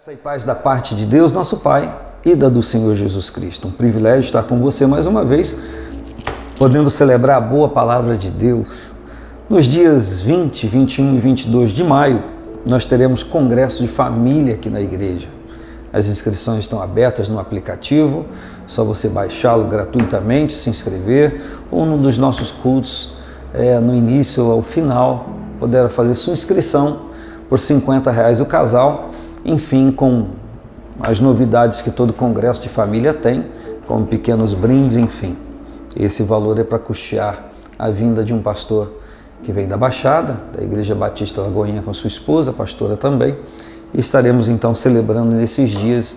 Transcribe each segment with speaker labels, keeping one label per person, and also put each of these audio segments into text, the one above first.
Speaker 1: Graça e paz da parte de Deus, nosso Pai, e da do Senhor Jesus Cristo. Um privilégio estar com você mais uma vez, podendo celebrar a boa palavra de Deus. Nos dias 20, 21 e 22 de maio, nós teremos congresso de família aqui na igreja. As inscrições estão abertas no aplicativo, só você baixá-lo gratuitamente, se inscrever, ou num dos nossos cultos, é, no início ou ao final, poderá fazer sua inscrição por 50 reais o casal enfim, com as novidades que todo congresso de família tem, como pequenos brindes, enfim. Esse valor é para custear a vinda de um pastor que vem da Baixada, da Igreja Batista Lagoinha com sua esposa, pastora também, e estaremos então celebrando nesses dias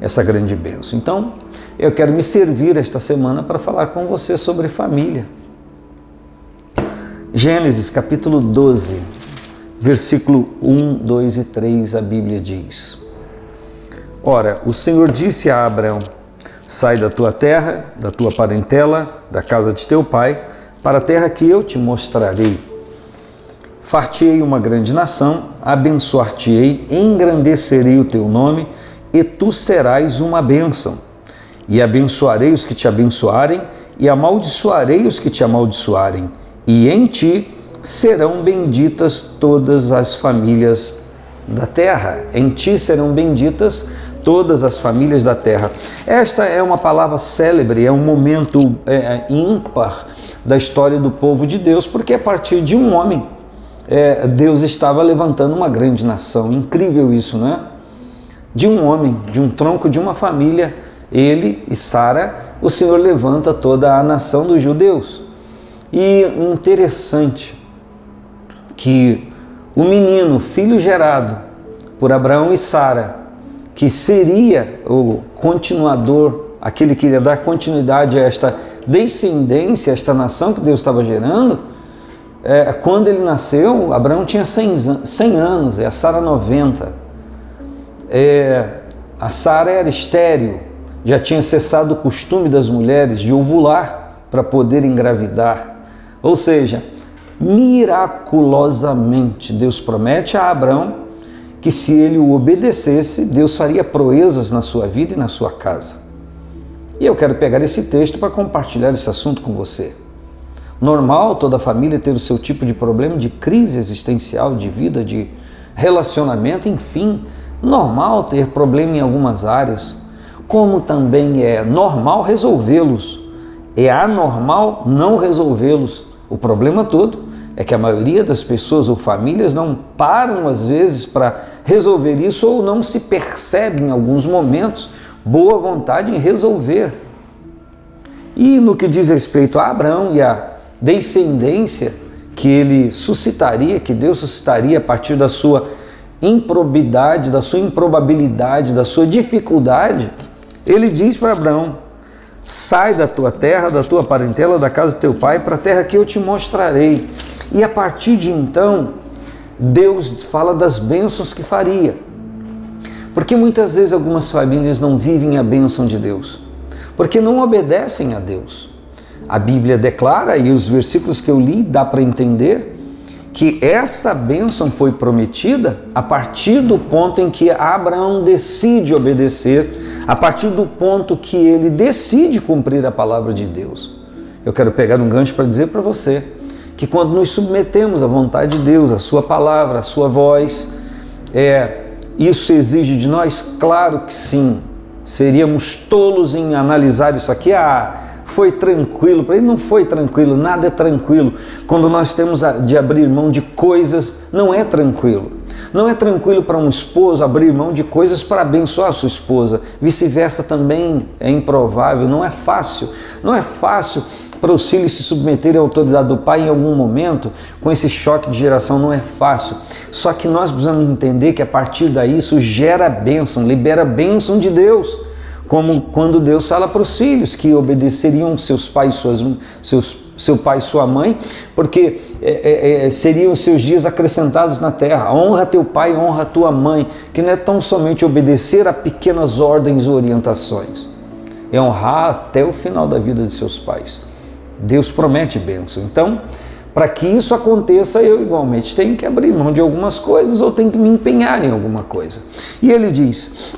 Speaker 1: essa grande bênção. Então, eu quero me servir esta semana para falar com você sobre família. Gênesis capítulo 12, versículo 1, 2 e 3, a Bíblia diz: Ora, o Senhor disse a Abraão: Sai da tua terra, da tua parentela, da casa de teu pai, para a terra que eu te mostrarei. Fartei uma grande nação, abençoar-te-ei, engrandecerei o teu nome, e tu serás uma bênção. E abençoarei os que te abençoarem, e amaldiçoarei os que te amaldiçoarem, e em ti serão benditas todas as famílias da terra. Em ti serão benditas todas as famílias da terra. Esta é uma palavra célebre, é um momento é, é, ímpar da história do povo de Deus, porque a partir de um homem, é, Deus estava levantando uma grande nação. Incrível isso, não é? De um homem, de um tronco de uma família, ele e Sara, o Senhor levanta toda a nação dos judeus. E interessante, que o menino, filho gerado por Abraão e Sara, que seria o continuador, aquele que ia dar continuidade a esta descendência, a esta nação que Deus estava gerando, é, quando ele nasceu, Abraão tinha 100, 100 anos, e a Sara 90. É, a Sara era estéril, já tinha cessado o costume das mulheres de ovular para poder engravidar. Ou seja, miraculosamente. Deus promete a Abraão que se ele o obedecesse, Deus faria proezas na sua vida e na sua casa. E eu quero pegar esse texto para compartilhar esse assunto com você. Normal toda família ter o seu tipo de problema, de crise existencial, de vida, de relacionamento, enfim. Normal ter problema em algumas áreas, como também é normal resolvê-los. É anormal não resolvê-los. O problema todo é que a maioria das pessoas ou famílias não param às vezes para resolver isso ou não se percebe em alguns momentos boa vontade em resolver. E no que diz respeito a Abraão e a descendência que ele suscitaria, que Deus suscitaria a partir da sua improbidade, da sua improbabilidade, da sua dificuldade, ele diz para Abraão: Sai da tua terra, da tua parentela, da casa do teu pai, para a terra que eu te mostrarei. E a partir de então, Deus fala das bênçãos que faria. Porque muitas vezes algumas famílias não vivem a bênção de Deus, porque não obedecem a Deus. A Bíblia declara, e os versículos que eu li dá para entender, que essa bênção foi prometida a partir do ponto em que Abraão decide obedecer, a partir do ponto que ele decide cumprir a palavra de Deus. Eu quero pegar um gancho para dizer para você que quando nos submetemos à vontade de Deus, à Sua palavra, à Sua voz, é, isso exige de nós? Claro que sim. Seríamos tolos em analisar isso aqui. Ah, foi tranquilo. Para ele não foi tranquilo, nada é tranquilo. Quando nós temos de abrir mão de coisas, não é tranquilo. Não é tranquilo para um esposo abrir mão de coisas para abençoar a sua esposa. Vice-versa também é improvável, não é fácil. Não é fácil para os filhos se submeterem à autoridade do pai em algum momento, com esse choque de geração, não é fácil. Só que nós precisamos entender que a partir daí isso gera bênção, libera bênção de Deus como quando Deus fala para os filhos que obedeceriam seus pais, suas, seus, seu pai e sua mãe, porque é, é, é, seriam seus dias acrescentados na terra. Honra teu pai, honra tua mãe, que não é tão somente obedecer a pequenas ordens ou orientações, é honrar até o final da vida de seus pais. Deus promete bênção. Então, Para que isso aconteça, eu igualmente tenho que abrir mão de algumas coisas ou tenho que me empenhar em alguma coisa. E ele diz: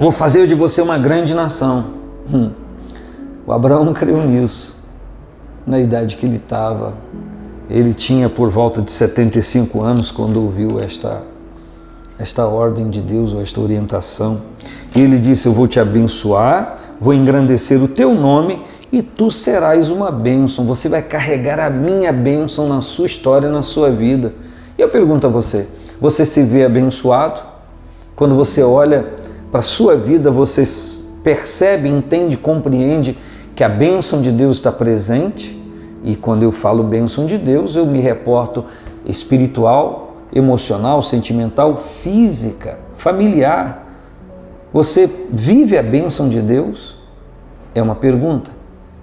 Speaker 1: Vou fazer de você uma grande nação. Hum. O Abraão creu nisso, na idade que ele estava. Ele tinha por volta de 75 anos quando ouviu esta, esta ordem de Deus, ou esta orientação. E ele disse: Eu vou te abençoar, vou engrandecer o teu nome e tu serás uma bênção. Você vai carregar a minha bênção na sua história, na sua vida. E eu pergunto a você: você se vê abençoado? Quando você olha para a sua vida, você percebe, entende, compreende que a bênção de Deus está presente? E quando eu falo bênção de Deus, eu me reporto espiritual, emocional, sentimental, física, familiar. Você vive a bênção de Deus? É uma pergunta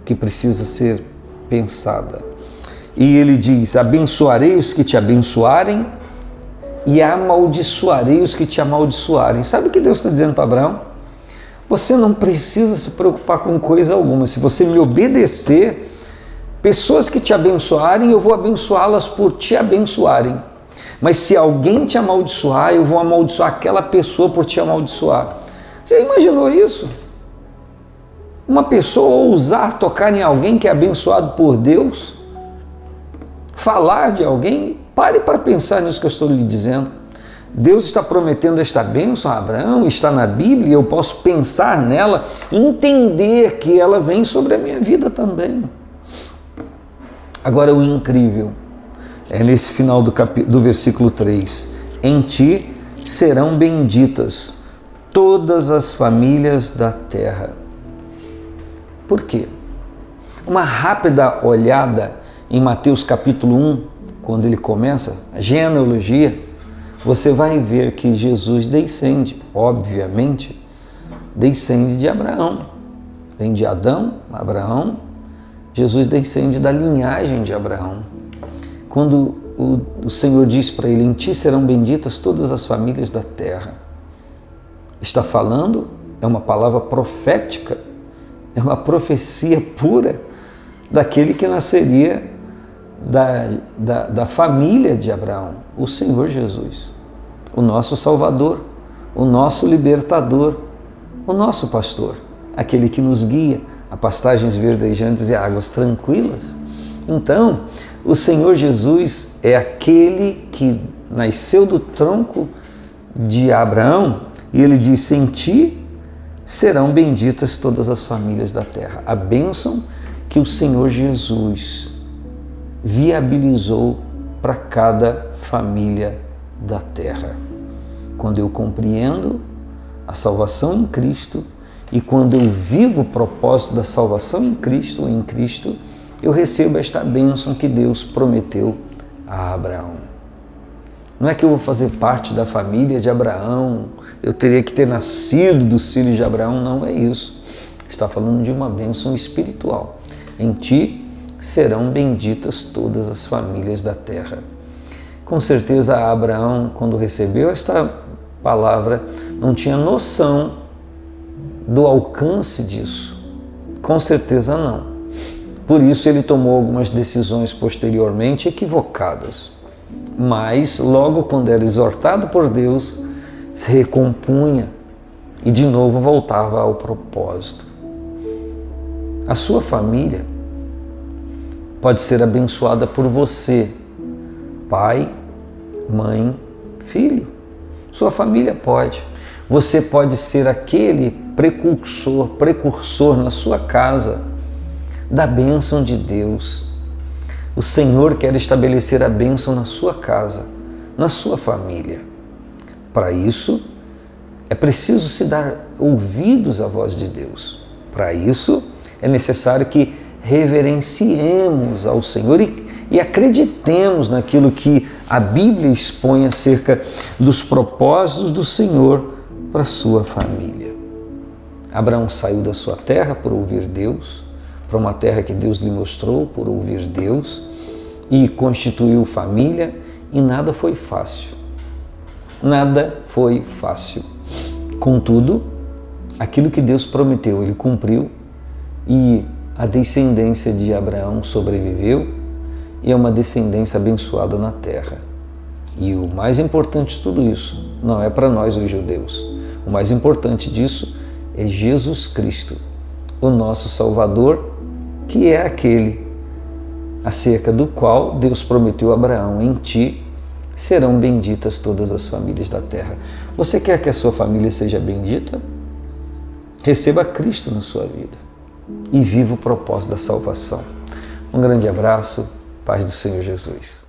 Speaker 1: que precisa ser pensada. E ele diz: Abençoarei os que te abençoarem e amaldiçoarei os que te amaldiçoarem. Sabe o que Deus está dizendo para Abraão? Você não precisa se preocupar com coisa alguma. Se você me obedecer, pessoas que te abençoarem, eu vou abençoá-las por te abençoarem. Mas se alguém te amaldiçoar, eu vou amaldiçoar aquela pessoa por te amaldiçoar. Você imaginou isso? Uma pessoa ousar tocar em alguém que é abençoado por Deus, falar de alguém, pare para pensar nisso que eu estou lhe dizendo. Deus está prometendo esta bênção a Abraão, está na Bíblia, e eu posso pensar nela, entender que ela vem sobre a minha vida também. Agora, o incrível é nesse final do, cap... do versículo 3: Em ti serão benditas todas as famílias da terra. Por quê? Uma rápida olhada em Mateus capítulo 1, quando ele começa a genealogia, você vai ver que Jesus descende, obviamente, descende de Abraão. Vem de Adão, Abraão, Jesus descende da linhagem de Abraão. Quando o, o Senhor diz para ele: Em ti serão benditas todas as famílias da terra. Está falando, é uma palavra profética é uma profecia pura daquele que nasceria da, da, da família de Abraão, o Senhor Jesus, o nosso Salvador, o nosso libertador, o nosso pastor, aquele que nos guia a pastagens verdejantes e águas tranquilas. Então, o Senhor Jesus é aquele que nasceu do tronco de Abraão e ele disse: Em ti serão benditas todas as famílias da terra. A bênção que o Senhor Jesus viabilizou para cada família da terra. Quando eu compreendo a salvação em Cristo e quando eu vivo o propósito da salvação em Cristo, em Cristo, eu recebo esta bênção que Deus prometeu a Abraão. Não é que eu vou fazer parte da família de Abraão, eu teria que ter nascido dos filhos de Abraão, não é isso. Está falando de uma bênção espiritual. Em ti serão benditas todas as famílias da terra. Com certeza, Abraão, quando recebeu esta palavra, não tinha noção do alcance disso. Com certeza, não. Por isso, ele tomou algumas decisões posteriormente equivocadas mas logo quando era exortado por Deus, se recompunha e de novo voltava ao propósito. A sua família pode ser abençoada por você, pai, mãe, filho. Sua família pode. Você pode ser aquele precursor, precursor na sua casa da bênção de Deus o Senhor quer estabelecer a bênção na sua casa, na sua família. Para isso, é preciso se dar ouvidos à voz de Deus. Para isso, é necessário que reverenciemos ao Senhor e, e, acreditemos naquilo que a Bíblia expõe acerca dos propósitos do Senhor para sua família. Abraão saiu da sua terra por ouvir Deus, para uma terra que Deus lhe mostrou por ouvir Deus e constituiu família e nada foi fácil. Nada foi fácil. Contudo, aquilo que Deus prometeu, ele cumpriu e a descendência de Abraão sobreviveu e a uma descendência abençoada na terra. E o mais importante de tudo isso não é para nós, os judeus. O mais importante disso é Jesus Cristo, o nosso Salvador, que é aquele acerca do qual Deus prometeu a Abraão: em ti serão benditas todas as famílias da terra. Você quer que a sua família seja bendita? Receba Cristo na sua vida e viva o propósito da salvação. Um grande abraço, paz do Senhor Jesus.